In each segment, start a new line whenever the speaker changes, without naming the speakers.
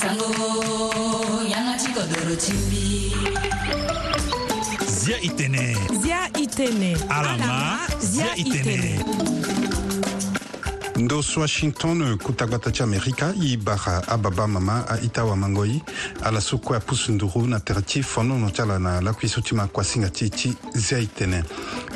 sango yanga tikodoro timbi zia itene zia itene alama, alama zia, zia itene, itene. ndoso washington kutagbata ti amerika e bara ababa mama ahitawamango ye ala so kue apusu nduru na tere ti fonono ti ala na lakui so ti makuasinga ti ti zia e tene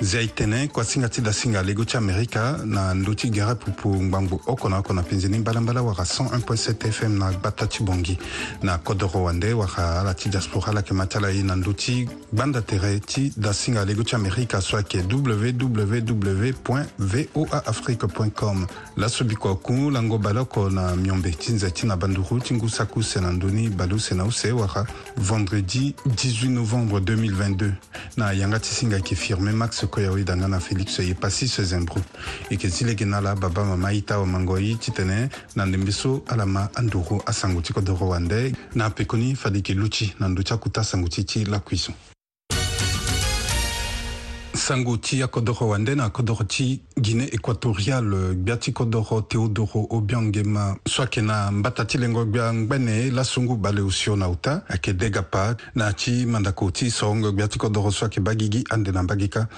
zia e tene kuasinga ti dasinga lego ti amerika na ndö ti gara pupu ngbangbu oko na oko na penzeni mbalambala wara 101.7 fm na gbata ti bongi na kodro wande wara ala ti diaspora lake ma ti ala ye na ndö ti gbanda tere ti dasinga lego ti amerika so ayeke www voaafrique com laso bikua kungu lango baloko na miombe ti nze ti na banduru ti ngu saku sena ndöni balu sena use wara vendredi 18 novembre 2022 na yanga ti singa yeke firmé max koya oedanga na félix e pasi sezembru e yeke si lege na ala baba mama ita wamangoi ti tene na ndembe so ala ma anduru asango ti kodro wande na pekoni fade yeke lu ti na ndö ti akuta asango ti ti lakui so sango ti akodoro wande na akodoro ti guinée équatoriale gbia ti kodoro teodoro obiangema so ayeke na mbata ti lengo gbia ngbene lasungu bale usio na uta ayeke dega pâ na ti mandako ti sohongo gbia ti kodoro so ayeke ba gigi ande na mbage ka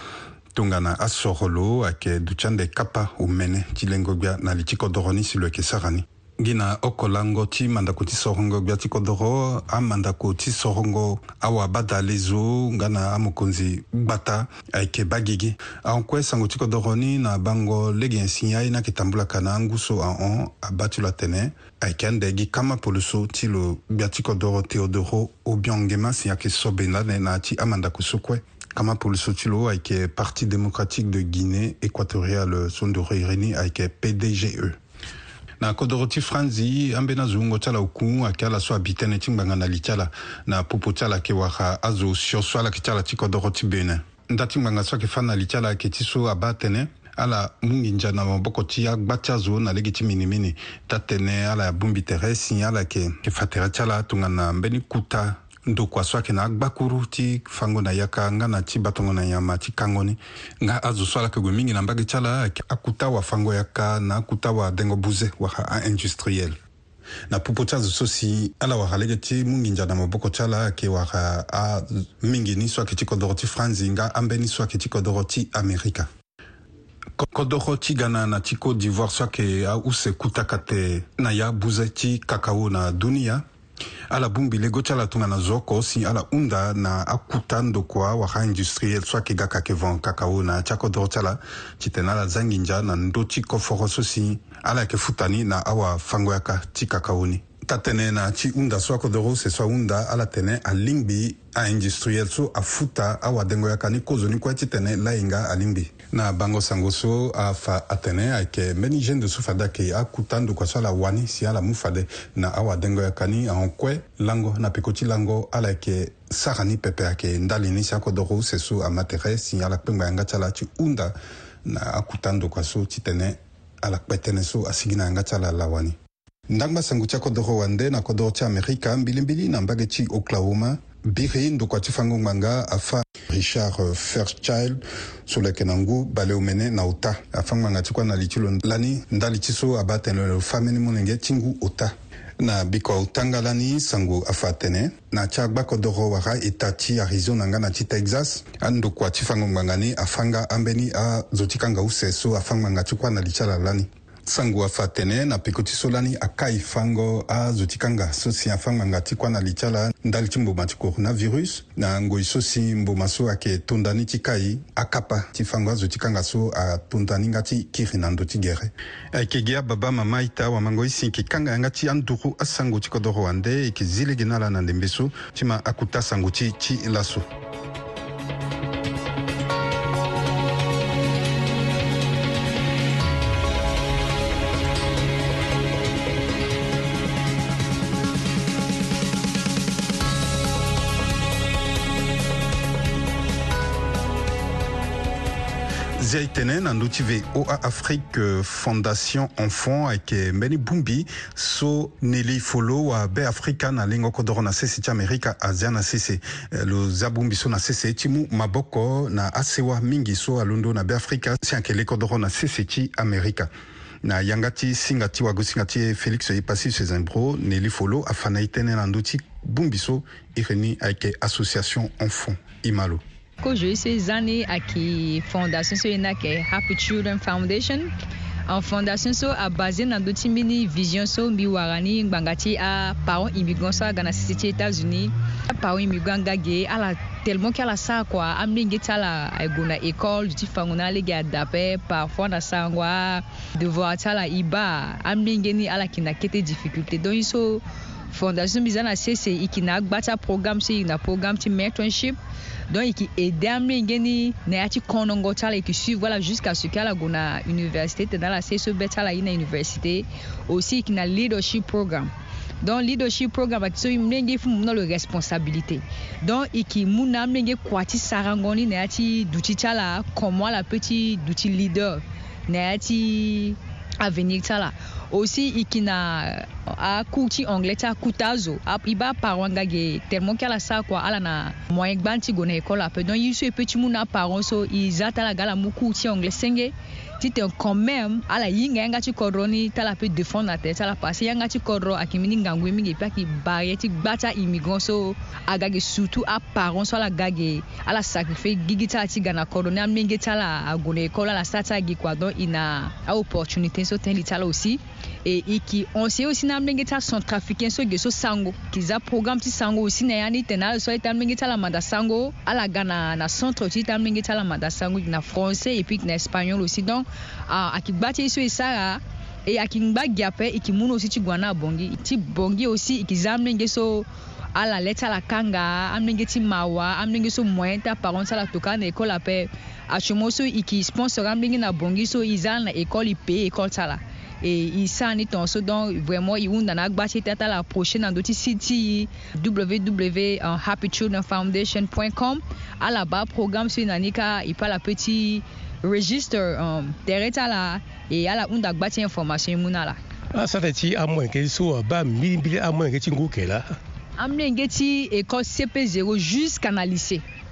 tongana asoro lo ayeke duti ande kapa omene ti lengo gbia na li ti kodoro ni si lo yeke sara ni ngi na oko lango ti mandako ti sorongo gbia ti kodro amandako ti sorongo awabada le zo nga na amokonzi gbata ayeke ba gigi ahokue sango ti kodro ni na bango lege nsi ye aye na yeke tambulaka na anguso ahon aba ti lo atene ayeke ande gi kama polo so ti lo gbia ti kodro teodoro obio ngema si yeke sobe ndane na ti amandako so kue kama polo so ti lo ayeke parti démocratique de guinée équatoriale sondoro ireni ayeke pdge na kodro ti franzi ambeni azungo ti ala ukun ayeke ala so abitënë ti ngbanga na li ti ala na popo ti ala yeke wara azo sio so ala yeke ti ala ti kodro ti benin nda ti ngbanga so ayeke fâ na li ti ala ayeke ti so abâ tënë ala mungi nzia na maboko ti agba ti azo na lege ti minimini ti atënë ala abungbi tere sin ala yeke yeke fa tere ti ala tongana mbeni kuta ndo kua so ayeke na agbakuru ti fango na ya ka nga na ti batongo na nyama ti kango ni nga azo so ala yeke gue mingi na mbage ti ala ayeke akuta wafango ya ka na akuta wadengo buze wara aindustriel na popo ti azo so si ala wara lege ti mungi nzia na maboko ti ala ayeke wara amingi ni so ayeke ti kodro ti franzi nga ambeni so ayeke ti kodro ti amerika kodro ti ga na na ti côte d'ivoire so ayeke ause kutaka te na ya buze ti kakao na dunia ala bungbi le go ti ala tongana zoko si ala hunda na akuta ndokua waka industriel so ayeke ga kake van kakao na ti akodro ti ala ti tene ala zangi nzia na ndö ti kofoko so si ala yeke futani na awafango yaka ti kakao ni ta tënë na ti hunda so akodoro ose so ahunda ala tene alingbi aindustiriel so afuta awadengo yaka ni kozo ni kue ti tene lahinga e alingbi na bango sango so afa atene ayeke mbeni gendre so fade ayeke akuta ndokua so ala wani si ala mu fade na awadengo yaka ni ahon kue lango na peko ti lango ala yeke sara ni pepe ayeke ndali ni si akodoro ose so amatere si ala kpengba yanga ti ala ti hunda na akuta ndokua so ti tene ala kpe tënë so asigi na yanga ti ala ala wani ndangbasangu tshia kodoro wa nde na kodoro tshia amerika mbilimbili na mbage tshi oklahoma biri ndukua tshi fangu ngbanga afa richard fairchild suleke na ngu baleumene na uta afa ngbanga tshi kua na litshilo lani ndali tshi so aba tenlelo fameni munenge tshi ngu uta na biko utanga lani sangu afa tene na tshia gbakodoro wara e ta tshi arizona nga na tshi texas andukua tshi fangu ngbanga ni afa nga ambeni azo tshi kanga use so afa ngbanga tshi kua na litshia la lani sango afa tene na peko ti so lani aka e fango azo ti kanga so si afanganga ti kuâ na li ti ala eh, ndali ti mboma ti coronavirus na ngoi so si mboma so ayeke tondani ti ka e akapa ti fango azo ti kanga so atondani nga ti kiri na ndö ti gere ayeke gi ababa mama aita awamangoi si yeke kanga yanga ti anduru asango ti kodro ande yeke zi lege ni ala na ndembe so ti ma akuta sango ti ti laso tene na ndö ti ve oa afrique euh, fondation enfant ayeke euh, mbeni bongbi so na li folo beafrika na lengo kodro na sese ti amérika azia na sese euh, lo zia bongbi so na sese ti mu maboko na asewa mingi so alondo na beafrika si ayeke lê kodro na sese ti amérika na yanga ti singa ti wago singa ti e félix e pasi sezenbro na li folo afana e tënë na ndö ti bongbi so e reni ayeke association enfant i ma lo
que ces années à qui fondation so ina ke Happy Children Foundation en fondation so a basé na do ti mbeni vision so mbi wara ni ngbanga ti aparent immigrant so aga na sese ti états-unis aparent immigrant nga ge ala tellement qu'ala saa kua ambenge ti ala ayego na école duti fango na alege adape parfois na sango adevoir ti ala i ba ambenge ni ala yeke na kete difficulté donc ye so fondation mbi za na sese e yeke na agba ti aprogramme ti e yeke na programme ti mentorship donc e yeke aidé ambeni nge ni na ya ti kondongo ti ala yeke suivre ala jusqu'à ce que ala gue na université tene ala sese be ti ala ye na université aussi yeke na leadership programme donc leadership programme ayeke so mû ndenge fu mû na lo responsabilité donc e yeke mû na ambeni nge kua ti sarangoni na ya ti duti ti ala comment ala peut ti duti leader na ya ti avenir ti ala aussi i kina euh, a ku ti anglais ti akuta zo ah, i b'a parent ga ge tellement kala sa kua ala na moyen gba ni ti gue na école ape donc ye so e peut ti mu na parent so i za tala ga ala mu ku ti anglais senge ti tene quand même ala hinga yanga ti kodro ni ti ala peut défendre na tene ti ala parce yanga ti kodro ayeke mi ni ngangu ye mingi e peut ayeke barrière ti gba ti immigrant so aga ge surtout aparent so ala ga ge ala sacrifie gigi ti ala ti ga na kodro ni amenge ti ala ague na école ala sara ti agi kua donc e na aopportunité so tënë li ti ala aussi e i yeke onsiye aussi na ambenge ti acentrafricain so ge so sango yeke za programme ti sango aussi na ya ni tene aso aye ti ambenge ti ala manda sango ala ga na, na centre ti ti ambenge ti ala manda sango yeke na français et puis yeke na espagnol aussi donc uh, ayeke gba ti ye so e sara e ayeke ngba gi ape e yeke mû ni aussi ti gue na abongi e ti bongi aussi yeke za ambenge so ala le ti ala kanga amlenge ti mawa amlenge so moyen ti aparent ti ala toka na école ape aso mo so e yeke sponsor amlenge na bongi so e za ala na école e paye école ti ala isa ni tonso donc vraiment tête tata la prochaine dans city www.happychildrenfoundation.com à la programme sur nanika petit register euh, um, et à la information so ba CP0 jusqu'à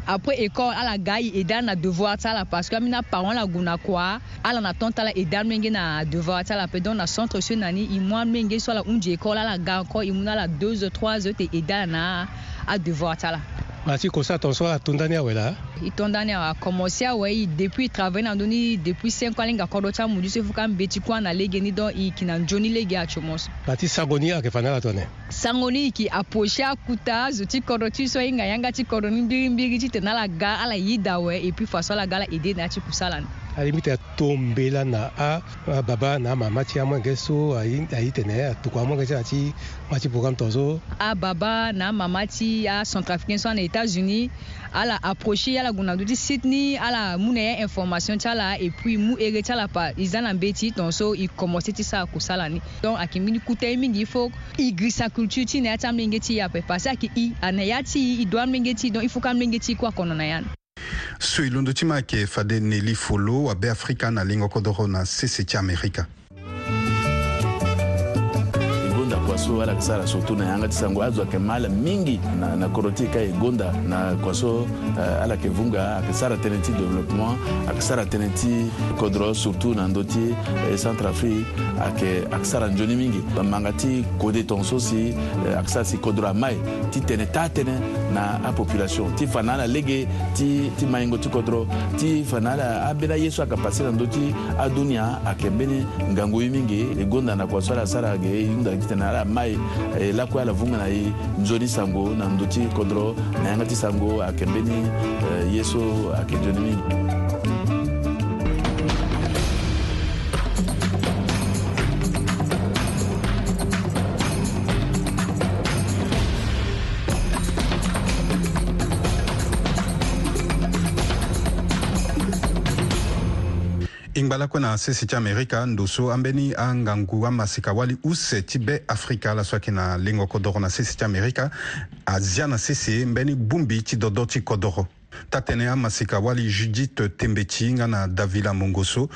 après école ala ga ye e da na devoir ti ala parce que ambeni aparent ala gue na kua ala na tongo ti ala e da mbenge na devoir ti ala peut donc na centre so na ni e mû mbenge so ala hunzi école ala ga encore
e mû ni ala deux heures trois heures te e da na
adevoir ti ala bati
kosa tonso atondani awe la
i tondani awe akɔmɔsi awe i depuis i travaille na ndöni depuis cinq ans
linga
kɔdɔ ti amudu so fuka mbeti kuâ na lege ni dɔn i yiki na nzoni lege atyomɔso
bati sangoni ayeke fa ni ala tongana
sangoni yiki aposi akuta azo ti kɔdɔ ti so hinga yanga ti kɔdɔ ni mbirimbiri ti tene ala ga ala yida awe e puis fa so ala ga ala ede na ya
ti kusa ala ni ali mbi ti atombela na ababa na amama ti amwenge so aye tene atokua amwenge ti na ti ma ti programme tongaso so
ababa na amama ti acentrafricain so ana états-unis ala approché ala gue na ndö ti sydney ala mû na ya information ti ala e puis mû ere ti ala pa e za na mbe ti tongaso e commencé ti sara kusala ni donc ayeke mbeni kute ye mingi i faut i grisa culture ti na ya ti amlenge ti e ape parce ayeke i ana ya ti i doit amlenge ti donc il faut kue amlenge ti e kue akono na ya ni
so e londo ti ma ayeke fade neli folo wabe afrika na lingo kodro na sese ti amerika
kwaso ala yeke sara surtout na yanga ti sango azo ayeke ma ala mingi na, na koro ti e ka e gonda na kwaso uh, ala yeke vunga ayeke sara tënë ti développement ayeke sara tënë ti kodro surtout na ndö ti eh, centre afrique ayeke akisa ra nzoni mingi manga ti kode tongaso eh, si akisa si kodro ama e ti tene taa tënë na apopulation ti fa na ala lege ti, ti mahingo ti kodro ti fa na ala ambeni aye so ayeke passer na ndö ti adunia ayeke mbeni ngangu ye mingi e gonda na kua so ala sara sara ge hunda ti tene ala ma e la kue ala vunga na ye nzoni sango na ndö ti kodro na yanga ti sango ayeke mbeni eh, ye so ayeke nzoni mingi
ngbala kue na sese ti amerika ndoso ambeni angangu amasika wali use ti be afrika laso ayeke na lengo kodro na sese ti amerika azia na sese mbeni gbumbi ti dodo ti kodro ta tënë amasika wali judith tembe ti hinga na davila mongoso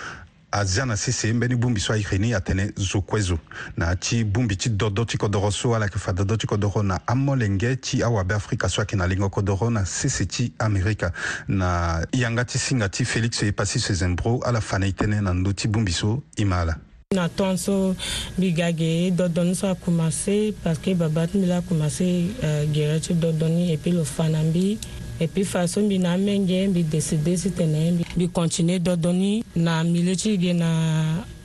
aza na sese mbeni bungbi so ayeke ni atene zo kue zo na ti bungbi ti dodo ti kodro so ala yeke fa dodo ti kodro na amolenge ti awabe afrika so ayeke na lengo kodro na sese ti amerika na yanga ti singa ti félix e pasi sezembro ala fa na e tënë na ndö ti
bungbi so e ma ala na tɔn so mbi ga ge dɔdɔni so akomase parce que baba ti euh, mbi la akomase gere ti dɔdɔni e puis lo fa na mbi et puis façon mbi na ambɛ n gɛn mbi deside si tɛnɛ mbi continue dɔdɔni na milici ge na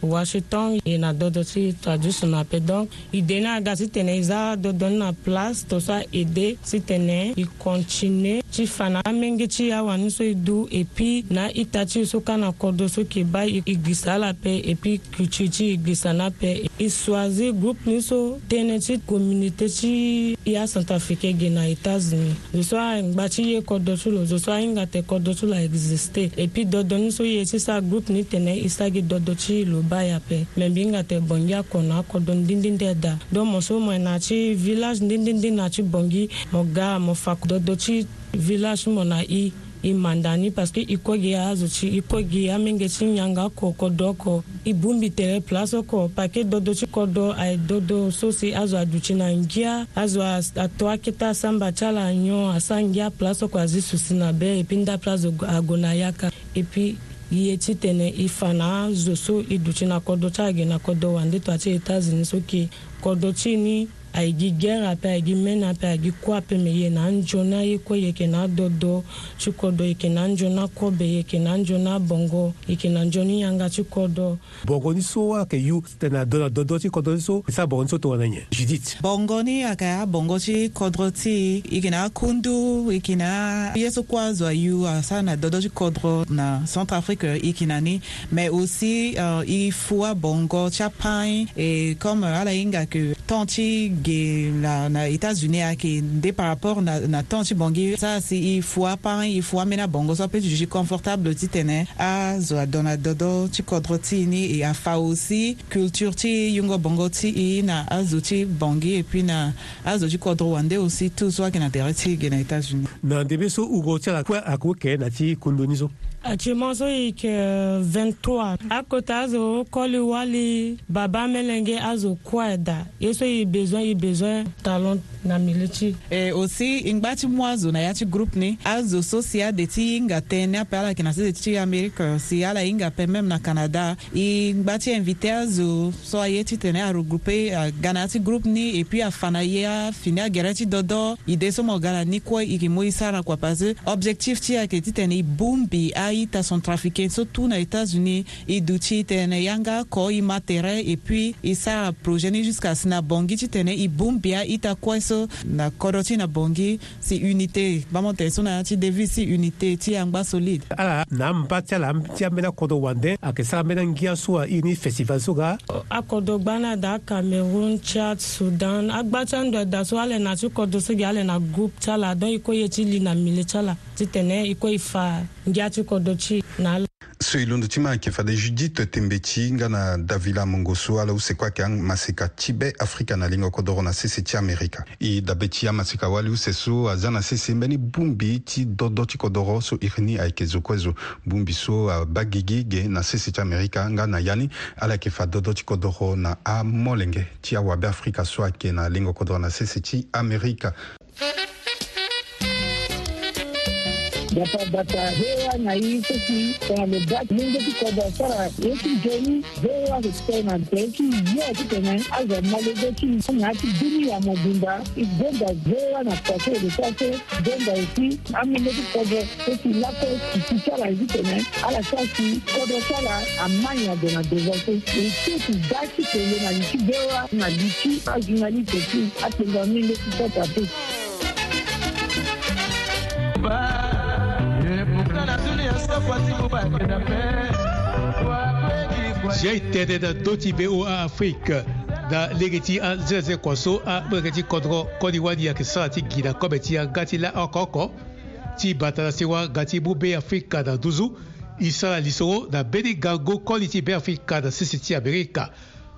washington e na dɔdɔ si tɔju sɔnna pe donc i dena ga si tɛnɛ iza dɔdɔni na place to sa ede si tɛnɛ i kɔntine ci fana a menge ci ya wani so i du et puis na i ta ci so kana kɔdo so k'i ba i gwisa la pe et puis kuci ci i gwisa na pe i suazi groupe ni so tɛnɛ ci communauté ci i ya santafrike ge na états-unis zoso a ngba ci ye kɔdɔ so lo zoso a inga tɛ kɔdɔ so la existe et puis dɔdɔni so ye sisa groupe ni tɛnɛ i sagi dɔdɔ ci lo ba ba ya pe mɛ bi ka tɛ bɔngi a kɔnɔ a kɔ dɔn dindin tɛ da dɔn muso ma na ci village dindindin na ci bɔngi mɔ ga mɔ fa dɔ dɔ ci village mɔ na i i mandani parske i kogi a azo ci i kogi a min ge ci ɲanga kɔ kɔ dɔ kɔ i bun bi tɛrɛ place kɔ pake dɔ do ci kɔ dɔ a ye dɔ do so si azo a ducina ngia azo a, a to a kita sanba ca la ɲɔ a sa ngia place kɔ a zi susina bɛɛ epi n da place a gona ya ka epi i ye tene i fana zo so i duti na kodo ti ayeke na kodo wande to ti e ta zini so yeke kodo ti ni ayigi gɛra pɛ ayigi mɛna pɛ ayigi kua pɛ mɛ ye na njo na ye kɔ ye kɛ na dɔ dɔ tsikɔ dɔ ye kɛ na njo na kɔ bɛ ye kɛ na njo na
bɔngɔ
ye kɛ na njo ni yanga tsikɔ dɔ
bɔngɔni so wa
kɛ
yu tɛna dɔ la dɔdɔ tsi kɔdɔ so sa
bɔngɔni
so tɔgɔ na ɲɛ judit
bɔngɔni a kɛ a bɔngɔ tsi kɔdɔ tsi i kɛ na kundu i kɛ na yesu kua zɔ yu a sa na dɔdɔ tsi kɔdɔ na centre afrique i kɛ na ni mɛ aussi i fua bɔngɔ tsa pan comme ala yi nga kɛ tɔn tsi ge la, na états-unis ayeke hein, nde par rapport na, na temps il faut pas si faut fua paran bongo ça mbeni abongo so peut jugi confortable ti tene a, dona, dodo, ti kodro ti et a, fa, aussi culture ti yungo bongo ti e na azo ti bongi et puis na azo ti kodro wande aussi tout so qui na tere ti ge na états-unis
na ndebe so ugo ti quoi kue ayeke okee na ti kundoni
actuellement so e yeke 23 akota azo koli wali babâ melenge azo kuâ da ye so e besoin e besoin talon na mili ti e aussi ngba ti mu azo na ya ti groupe ni azo so si ade ti hinga tënë ape ala yeke na sese ti amérique si ala hinga ape même na canada e ngba ti invité azo so aye titene aregroupe aga na ya ti groupe ni e puis afa na ye afini agere ti dodo e dē so mo ga na ni kue e yeke mû e sara kua parce objectif ti ayeke titene e bu mbi a aita centrafricain so tu na états-unis e duti tene yanga ko e ma tere e puis e sara projet ni jusqu'à si na bongi ti tene e bun bia e ta kue so na kodro ti na bongi si unité bamö tene so na ya ti devi si unité ti yangba solide ala na mba ti ala ti ambeni akodro wande ayeke ah, sara ambeni angia so ini festival so ga akodro gba ni ada cameroun chad
sudan agba ti andö ada so ale
na ti kodro so gi ale na groupe ti ala don e kue ye ti li na mele ti ala ti tene e kue e fa ngiatuko doci na ala so
e londo ti ma ayeke fade judith tembe ti nga na davila amongo so ala useko ayeke amaseka ti be afrika na lingo kodro na sese ti amerika e dabe ti amaseka wali use so aza na sese mbeni bungbi ti dodo ti kodro so iri ni ayeke zo kue zo bungbi so abâ gegege na sese ti amerika nga na ya ni ala yeke fa dodo ti kodro na amolenge ti awabe afrika so ayeke na lingo kodro na sese ti amerika dapabata hewa na hii sisi kuna mebaki mungu tikoda sara yeki jeni hewa kutena yeki yo tutene aza malebeki na ati dini ya mabunda igonda hewa na kwake lesase gonda esi amenge tikoda esi lako kisara izitene ala sasi kodo sara amanya dona dezase esi tudaki tele na liki hewa na liki azunali tesi atenga menge tikota pesi zia itɛɛtɛ da do ti be o a afrique da lege ti azɛzɛ kɔ so a ɓereke ti kɔdɔgɔ kɔdiwa ni yeke sara ti gi na kɔbɛ ti aga ti la ɔkɔkɔ ti ba tara sewa ga ti bu be afrika na duzu i sara lisoro na beni gango kɔli ti be afrika na sisi ti amerika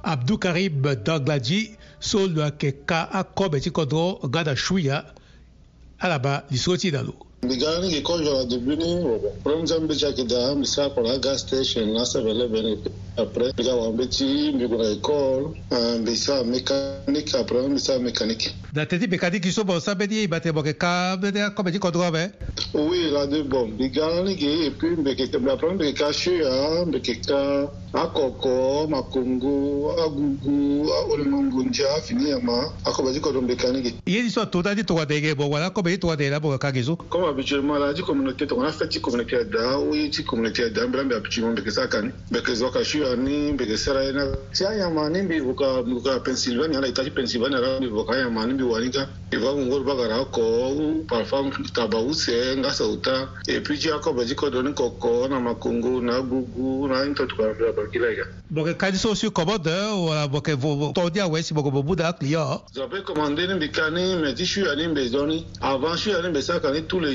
abdou karim dangladji so lo ayeke ka akɔbɛ ti kɔdɔgɔ nga na shuya alaba lisoro ti
na lo Bigani ke konjo na dubini problem mbe cha kida misa kwa gas station na sa vele bene apre biga wambe ti mbigo na ekol mbisa mekanik apre mbisa mekanik
da teti mekanik so bon sabe di ibate boke ka bede ko beji ko drobe oui la
de bon bigani ke et puis mbeke te apre mbeke ka shi ya mbeke ka akoko makongo agugu olemongo ndia fini ya ma akobaji ko do mekanik yedi
so tota di to wa dege bo wala ko beji to wa de la boka ka gezo
o habituellement la ti communauté tongana fɛ ti communauté ada o ye ti communauté ada n bɛla mbe habituellement mbeke sara kani mbeke zwa ka su ya ni mbeke sara ye na ti ayama ni mbi voka mbuka pennsylvania ala itaci pennsylvania ra mbi voka ayama ni mbi wani ka e va mungori bagara akɔ parfois taba usɛ nga sa uta et puis ti akɔbɛ ti kɔdɔ ni kɔkɔ na makongo na gugu na ni tɔtuka fila bakila yi ka
bɔkɛ kadi so su kɔbɔ dɛ wala bɔkɛ tɔdi awɛ si bɔkɔ bɔ buda kiliɔ
zabe commandé ni mbi kani mɛ ti su
ya
ni mbe zɔni avant su ya ni mbe sara kani tous les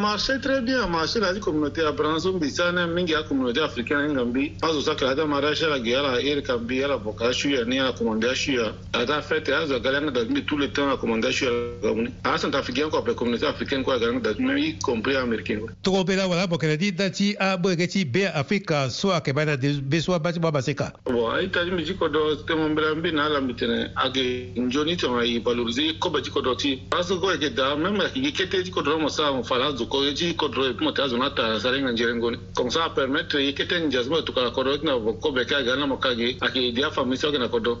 marché très bien marché na di communauté abranso mbi sane mingi ya communauté africaine nga mbi azozakela ata mariage ala ge ala ere ka mbi ala voka asu ya ni ala commande asu ya ata fete azwa gale anga datumbi tout le temps acommande asu ya gamuni ala ah, centrafricain kua apre communauté africaine kua gale anga
datumbi
même y compris américain kua
togobela wala bokene di da ti aboyeke ti be afrika so ayeke ba na be so abâ ti bua baseka
bon aita ti mbi ti kodro temo mbela mbi na ala mbi tene ayeke nzoni tene ayeke valoriser kobe ti kodro ti aso kue yeke da même ayeke ge kete ti kodro mo sara mo fa na azo koji kodro kuma ta zona ta sare nga jere ngoni comme ça permettre ikete njazmo tukala kodo na kobe ka gana makagi aki dia famisa kana kodo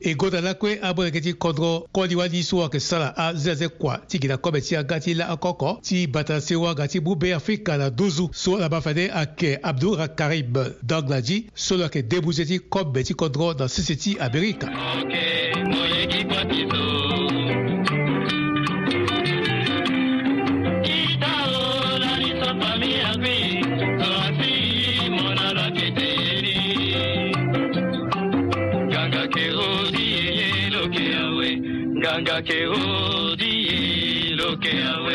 e gota lakue abue yeke ti kodro koli
wali so ayeke sara azeze kua ti gi na kobe ti aga ti la akoko ti bata sewaga ti bube afrika na duzu so ala ba fade ayeke abdurakarib dagla ji so lo ayeke débouché ti kobe ti kodro na sese ti amérika okay, que odie lo que hago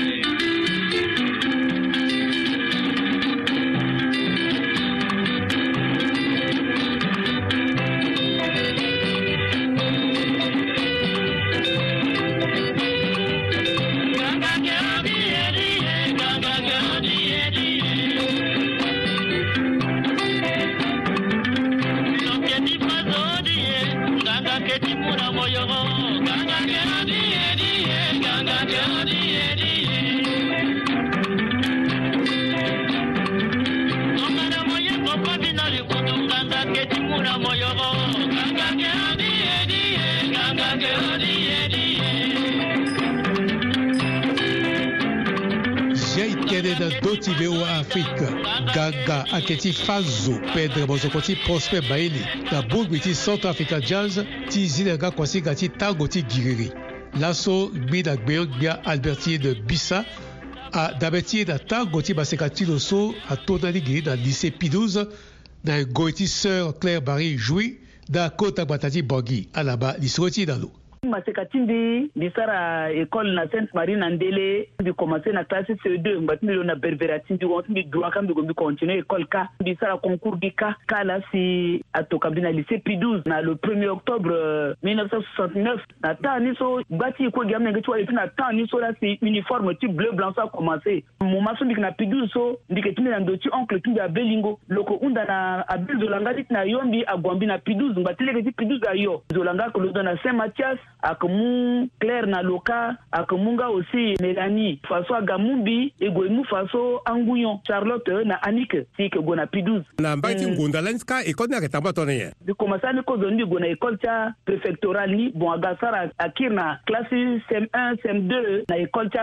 toti be wa afrique gaga ayeke ti fazo pedre bozoko ti prosper baeli na bongbi ti south africa jazz ti zi na nga kuasi ga ti tango ti giriri laso gbi na gbeugbia albertine bisa adabe ti ye na tango ti baseka ti lo so atondani giri na lycée pidouze na e goi ti sœur claire marie jouy na kota gbata ti bangi alaba lisoro ti na lo maseka ti
mbi mbi sara école na sainte marie na ndele mbi commencé na classe ce2 ngba ti mbi lo na bervera ti mbi won ti mbi droit ka mbi go mbi continue école ka mbi sara concours bi ka ka ala si atoka mbi na lycée pi 12 na le 1er octobre 1969 euh, na taa ni so gba ti e kue gi amnenge ti wali ti na taa ni so la si uniforme ti bleu blanc so acommencé mo ma so mbiki na pi 12 so mbike ti mbi na ndo ti oncle ti mbi abelingo loko hunda na abeli zo langa ti ti na yo mbi agua mbi na pi 12 ngba ti lege ti pi 12 ayo zo langa kolo zo na saint mathias aka claire na loka aussi mélanie faso aga mun bi e faso charlotte na anike si gona go na eh. na
mba ti ngonda lani ka école ni ayeke tambâ
mbi ni kozo ni école préfectorale, ni bon aga na classe cm1 cm2 na école ti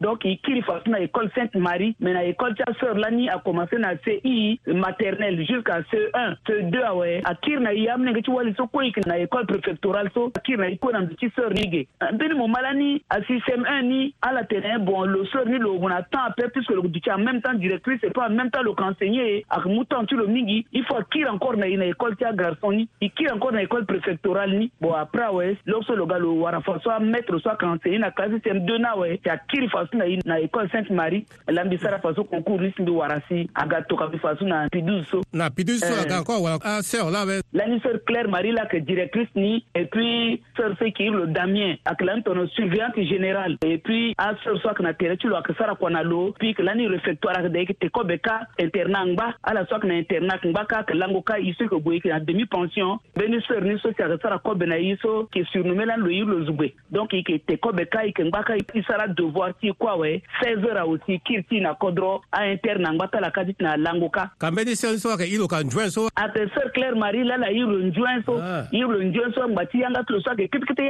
donc e kiri faso na école sainte marie mais na école ti asœur a commencé na ci maternelle jusqu'à ce 1 ce 2 awe ah akiri na e yâ ti na école préfectoral so akiri na e investisseurs rigués. Ben Moumalani, à système 1 ni à la terrain, bon, le sort ni le on attend après puisque le en même temps directrice et pas en même temps le conseiller, à Moutan, tu le mingi, il faut qu'il encore na une école qui a garçon ni, il qu'il encore na école préfectorale ni, bon, après, ouais, lorsque le gars le warafa, soit maître, soit conseiller, na classe système 2 na, ouais, qui a qu'il fasse na école Sainte-Marie, l'ambissara façon concours, ni de warasi, agato, kabi façon na
pidouzo. Na pidouzo, euh. encore, ouais, ah, sœur, là, ouais. La
sœur Claire Marie, là, que directrice ni, et puis, sœur Feki, Kilo Damien akilantɔnɔ surveillante général et puis asorso akana tere culo akasara kwana lo puis kilani réfectoire akada ike teko be ka internat ngba ala so akana internat ngba ka kilango ka iso ke boye kina demi pension bénisseur ni sosi akasara kobe na iso ke surnommé lan lo yilo zugbe donc ike teko be ka ike ngba ka isara devoir ti quoi ouais 16 heures awuti kiri ti na kodro ainterne ngba tala ka ti ti na lango ka
kan bénisseur so ake ilo kan join
so ate sœur claire marie lala yilo njoin so ah. yilo njoin so ngba ti yanga tolo so ake kitikiti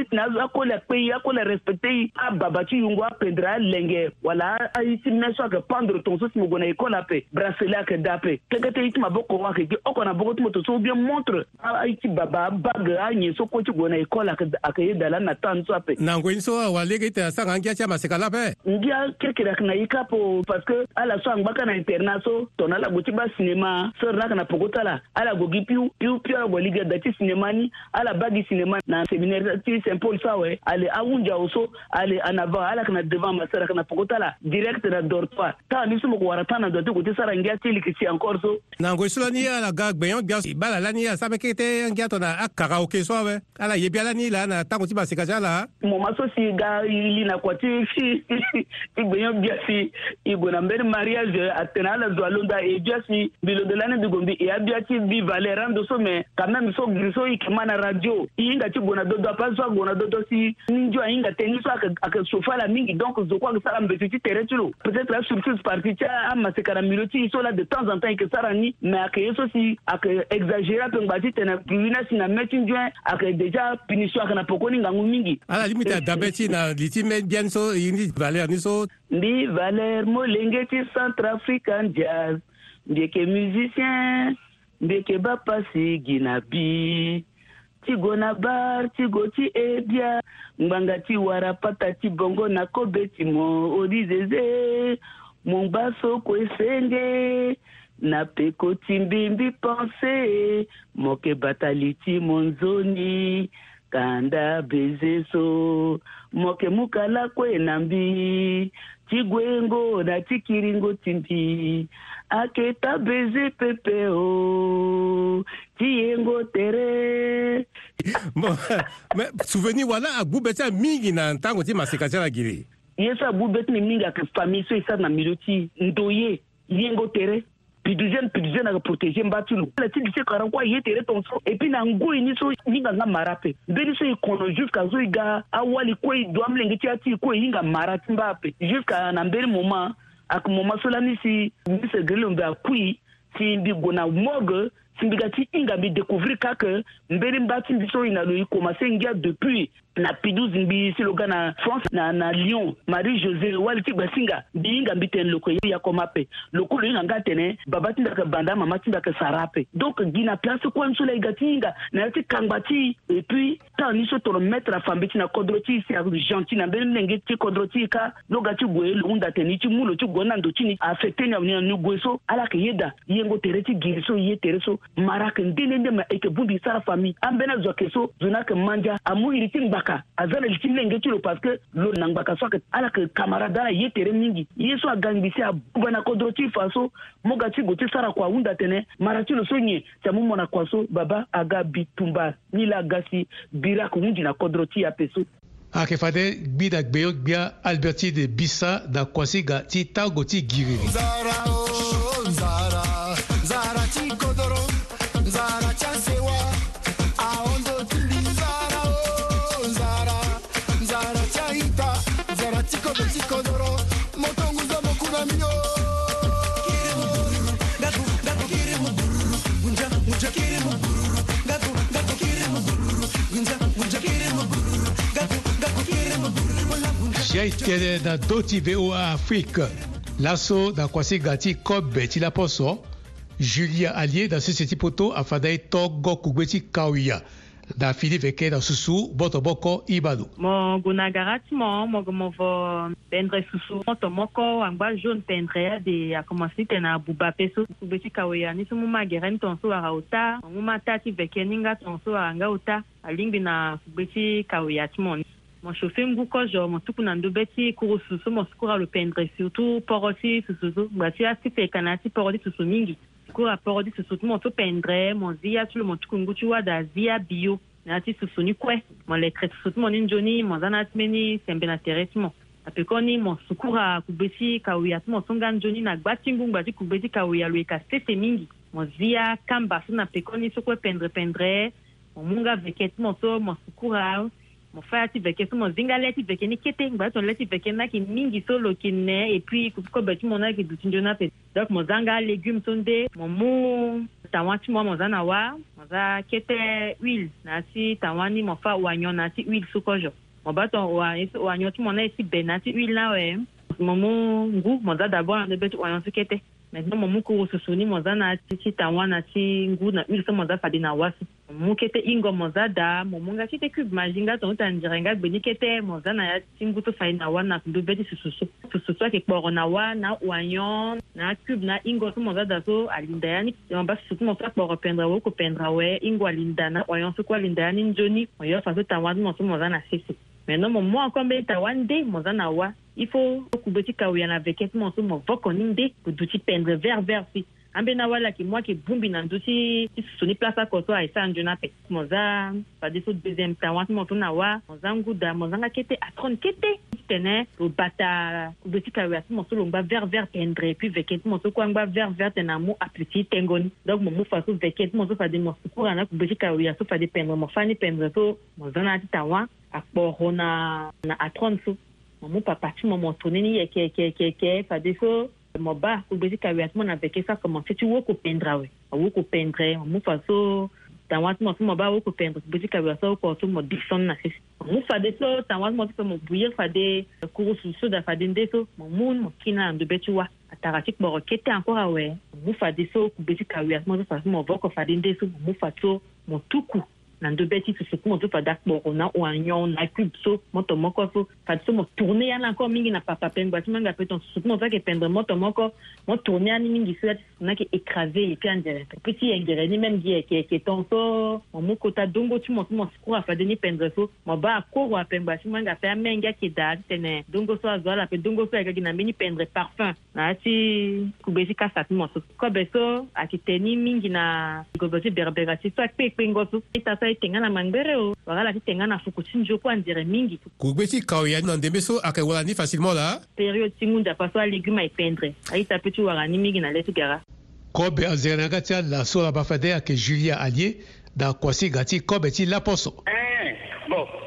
mozambique na ako le pays ako le respecte ye ababa ti yungu apendre alenge wala aye si mine so ayeke pendre tongaso si mo gue na ekole ape brasele ayeke da ape kenge ti ye ti maboko ayeke gi oko na boko ti mo tongaso bien montre aye ti baba abage anye so kue ti gue na ekole ayeke ye dala na tane so ape
na ngoi ni so awa lege ti asanga ngia ti amaseka la ape
ngia kirkiri ayeke na ye kapo parce que ala so angba ka na interna so tongana alago ti basinema sere ni ayeke na pogo ti ala alago gi piu piu piu alago ligi ada ti sinema ni ala ba gi sinema na séminaire ti simple sawe ale awunja oso ale anava ala kana devant masara kana pokotala direct
na
dortoir ta ni sumo ko warata na dote ko tisara ngia tili kisi encore so na ngo
sula ni ala ga gbeyon gya bala la ni sa mekete ngia to na akara oke sawe ala ye biala ni la na ta ko ti ba se kaja la
mo maso si ga ili na kwa ti fi igbeyon gya si igbo na mbere mariage atena ala zo alonda e gya si bilo de lane digombi e abia ti bi valera ndo so me quand même so griso ikemana radio inga ti bona dodo apa so ngona do to si ni ndio ainga tengi so akasofala mingi donc zoko akasala mbeto ti tere ti lo peut-être asurprise parti ti amaseka na milo ti so la de temps en temps ayeke sara ni me ayeke ye so si ayeke exagéré ape ngba ti tene pui ni asi na mê ti ndio ayeke déjà punition ayeke na poko ni ngangu mingi ala li mi ti adabe ti
na li ti mê biani so e ni valeur ni so mbi
valeur molenge ti centre africain jazz mbi yeke musicien mbi yeke bapasi gi na bi ti go na bar ti go ti e bia ngbanga ti warapata ti bongo na kobe ti mo odi zeze mo ngba soko e senge na peko ti mbimbi pense moke batali ti monzoni kanda beze so moke mukala kue na mbi ti gwengo na ti kiringo ti mbi ayeke ta beze pepe o ti yengo tere
souvenir wala agu bɛ ti
mingi
na ntango ti maseka ti
ala
giri
ye sa agu bɛ ti mi mingi ayeke famille so e sara na milieu ti ndo ye yengo tere piduzene piduzene ayeke protégé mba ti lo ala ti gi so yeke arankua ye tere tongaso et puis na ngo yi ni so hinga nga mara ape mbeni so e kono jusqu'à so e ga awali kue e doit amlenge ti ya ti e kue e hinga mara ti mba ape jusqu'à na mbeni moment ayeke moment so lani si ni segre lo a kuyi si mbi gona na morgue timbika ti hinga mbi découvrir kaka mbeni mba ti mbi so e na lo e commencé ngia depuis na piduzi mbi si lo ga na france na, na lyon marie josé wali ti gba singa mbi hinga mbi tene loko ye yako ma ape lokolo hinga nga tene baba ti ndaka banda mama ti ndaka sara ape donc gi na place kuâ so la e ga ti hinga na ya ti kangba ti et puis tan ni so toro maître afambe ti na kodro ti si argentie na mbeni ndenge ti kodro ti e ka lo ga ti gue e luhunda tene ti mu lo ti gue na ndo ti ni afecté ni awini na ni gue so ala yeke yeda ye ngo tere ti giri so ye tere so marakin dele de ma eke bundi sara fami an bena zo keso zuna ke manja amu iriti ngbaka azana liti lenge tiro parce que lo na ngbaka so ke ala ke kamara dala ye tere mingi ye so agangi se abugana ko dro ti faso moga ti go ti sara kwa hunda tene mara ti lo so nye tamu mona kwa so baba aga bitumba ni la gasi bira ko hundi
na
kodro ti apeso
ayeke ah, fa dɛ gbi da gbe yo gbia alberti de bisa da kuasi ga ti tago ti giriri Jai tene na do ti VOA Afrique laso na kuasi ga ti kobe ti laposo Julia Allier na sese ti poto afanda e tongo kugbe ti kawia na fili veke na susu moto moko iba lo
mo guna gara ti mo mo go mo vo pendre susu moto moko angba jaune pendre ya de akomansi tene abuba pe so kube ti kaweya ni so mu ma gere ni tongaso wara ota mu ma ta ti veke ni nga tongaso wara nga ota alingbi na kube ti kaweya ti mo ni mo chauffe ngu kozo mo tuku na ndö be ti kuru susu mo si kuru alopendre surtout poro ti susu so ngba ti asi fekana ti poro ti susu mingi kurapport ti so so ti mo so pendre mo nzia ti lo mo tukungu ti wada zia bio na yâ ti so so ni kue mo lekre so so ti mo ni nzoni mo nzia na yâ ti mbeni sembe na tere ti mo apeko ni mo so kura kugbe ti kawea ti mo so nga nzoni na gba ti ngungba ti kugbe ti kawea lo e ka sese mingi mo zia kamba so na peko ni so kue pendre pendre mo mu nga veke ti mo so mo so kura mo faya ti veke so mo zinga lê ti veke ni kete ngba so lê ti veke na yeke mingi so lo yeke ne e puis kobe ti mo na yeke duti nzoni ape donc mo za nga légume so nde mo mu tanwa ti mua mo za na wa mo za kete huile na yâ ti tanwa ni mo fâ oignon na yâ ti huile so kozo mo ba tongana oignon ti mo na e ti be na yâ ti huile na awe mo mu ngu mo za d'abord na ndö be ti oignon so kete maintenant mo muku wo susuni mo za na ti ti tawã na ti ngu na ule so mo za fade na waso mo mu kete hingo mo za da mo mu nga ti te cube maji nga tongutana ndire nga gbeni kete mo za na ya ti ngu so fai na wa na kudu be ti sususu sususu ayeke kporo na wa na oignon na cube na hingo so mo za da so alinda ya ni yamba susutu mo so akporo pendre awe oko pendre awe hingo alinda na oignon so kue alinda ya ni nzoni mo yo fa so tawã ti mo so mo za na sese maintenant mo mu encore mbe ti tawã nde mo za na wa ifo okubeti kahoyana vekesement so mo voko ni nde kudu ti pendre vert vert si ambe na wala yeke mû ayeke bongbi na ndö ti ti susu ni place oko so ayê sara nzoni ape mo za fade so deuxiéme temps wâ ti mo tû na wâ mo za nguda mo zanga kete atrone kete ti tene lo bata kube ti kawea ti mo so lo ngba vert vert pendre puis veke ti mo so kue angba vert vert tene amû aputi ti tengoni donc mo mû fa so veke ti mo so fade mo sukura na kube ti kawea so fade pendre mo fâ ni pendre so mo za na yâ ti temps wâ akporo na na atrone so mo papatimo mo tonini yeke yeke yeke yeke fade so mo ba kugbesi kawe ati mo na veke saka mo se ti wo kopendre awe awo kopendre mo fa so tan wati mo ti mo ba awo kopendre kugbesi kawe aso oko so mo dixon na sisi mo fade so tan wati mo ti so mo buye fade kuru susu da fade nde so mo mu mo kini na ndo be ti wa atara ti kporo kete encore awe mo fade so kugbesi kawe ati mo ti fa so mo voko fade nde so mo fa so mo tuku na ndö ti so so kue mo so fada kporo na oignon na cube so moto moko so fade so mo tourné ya na encore mingi na papapengba ti manga peut tonso so kue mo so ayeke pendre moto moko mo tourné ya ni mingi so ya ti so na yeke écrasé ye ti angere peut ti yengere ni même gi yeke yeke tonso mo mu kota dongo ti mo so mo sikuru afade ni pendre so mo ba akoro apengba ti manga ape amenge ayeke daa ti tene dongo so azwa ala ape dongo so ayeke gi na mbeni ni pendre parfum na yâ ti kube ti kasa ti mo so kobe so ayeke tene ni mingi na gobe ti berbera ti so akpekpe ngo so ti ta so tengana na mangbere o wanga la ti tengana na fuku ti nzo kue andere mingi gue gbe
ti kao ya na ndembe so ayeke wala ni facilement la
période ti ngunzapa so alégume ayependre aita peut ti wara ni mingi na le ti gara kobe azere
na nga ti alaso ala bafa deye ayeke julia alie na kuasi ga ti kobe ti laposo eh.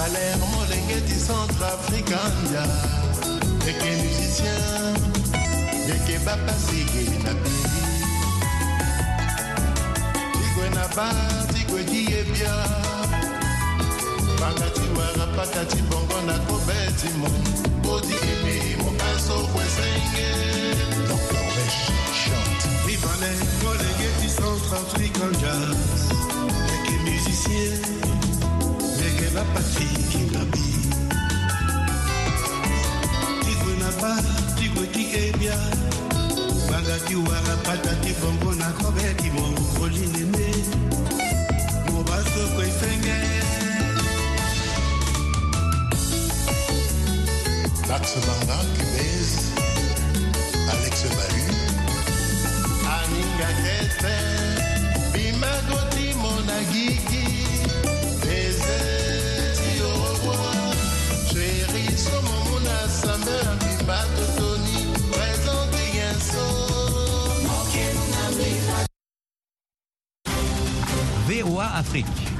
salaire molenge du centre na ba
objetivo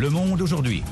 Le Monde aujourd'hui.